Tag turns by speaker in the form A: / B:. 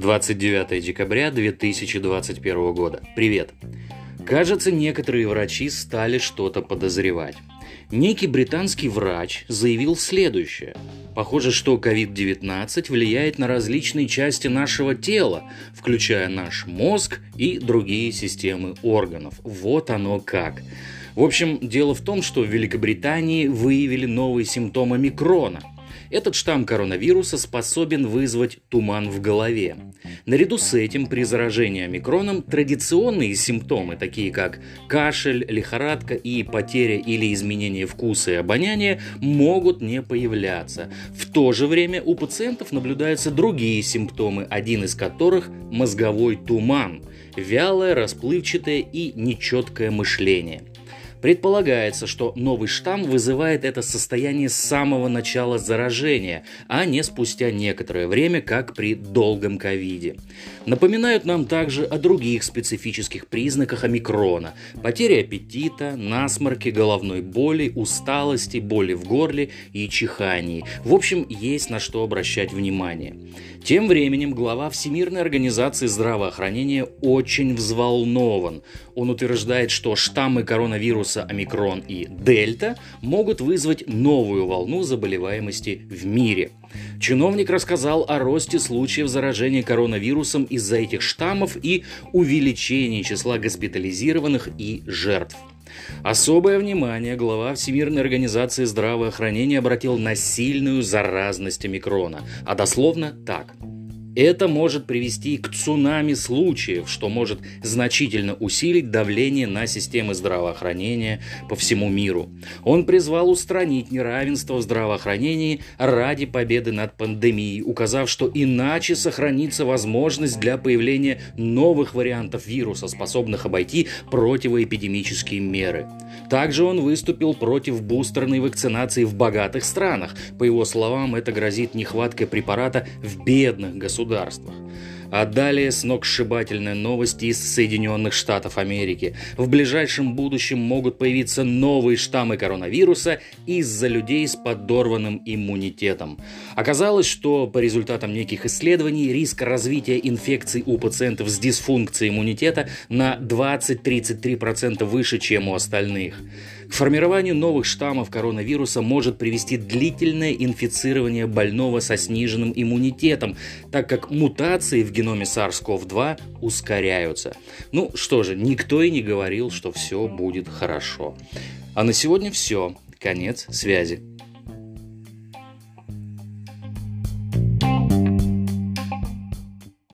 A: 29 декабря 2021 года. Привет. Кажется, некоторые врачи стали что-то подозревать. Некий британский врач заявил следующее. Похоже, что COVID-19 влияет на различные части нашего тела, включая наш мозг и другие системы органов. Вот оно как. В общем, дело в том, что в Великобритании выявили новые симптомы микрона – этот штамм коронавируса способен вызвать туман в голове. Наряду с этим при заражении омикроном традиционные симптомы, такие как кашель, лихорадка и потеря или изменение вкуса и обоняния, могут не появляться. В то же время у пациентов наблюдаются другие симптомы, один из которых – мозговой туман, вялое, расплывчатое и нечеткое мышление – Предполагается, что новый штамм вызывает это состояние с самого начала заражения, а не спустя некоторое время, как при долгом ковиде. Напоминают нам также о других специфических признаках омикрона – потере аппетита, насморке, головной боли, усталости, боли в горле и чихании. В общем, есть на что обращать внимание. Тем временем глава Всемирной организации здравоохранения очень взволнован. Он утверждает, что штаммы коронавируса омикрон и дельта могут вызвать новую волну заболеваемости в мире. Чиновник рассказал о росте случаев заражения коронавирусом из-за этих штаммов и увеличении числа госпитализированных и жертв. Особое внимание глава Всемирной организации здравоохранения обратил на сильную заразность омикрона, а дословно так – это может привести к цунами случаев, что может значительно усилить давление на системы здравоохранения по всему миру. Он призвал устранить неравенство в здравоохранении ради победы над пандемией, указав, что иначе сохранится возможность для появления новых вариантов вируса, способных обойти противоэпидемические меры. Также он выступил против бустерной вакцинации в богатых странах. По его словам, это грозит нехваткой препарата в бедных государствах государствах. А далее сногсшибательная новость из Соединенных Штатов Америки. В ближайшем будущем могут появиться новые штаммы коронавируса из-за людей с подорванным иммунитетом. Оказалось, что по результатам неких исследований риск развития инфекций у пациентов с дисфункцией иммунитета на 20-33% выше, чем у остальных. К формированию новых штаммов коронавируса может привести длительное инфицирование больного со сниженным иммунитетом, так как мутации в геноме SARS-CoV-2 ускоряются. Ну что же, никто и не говорил, что все будет хорошо. А на сегодня все. Конец связи.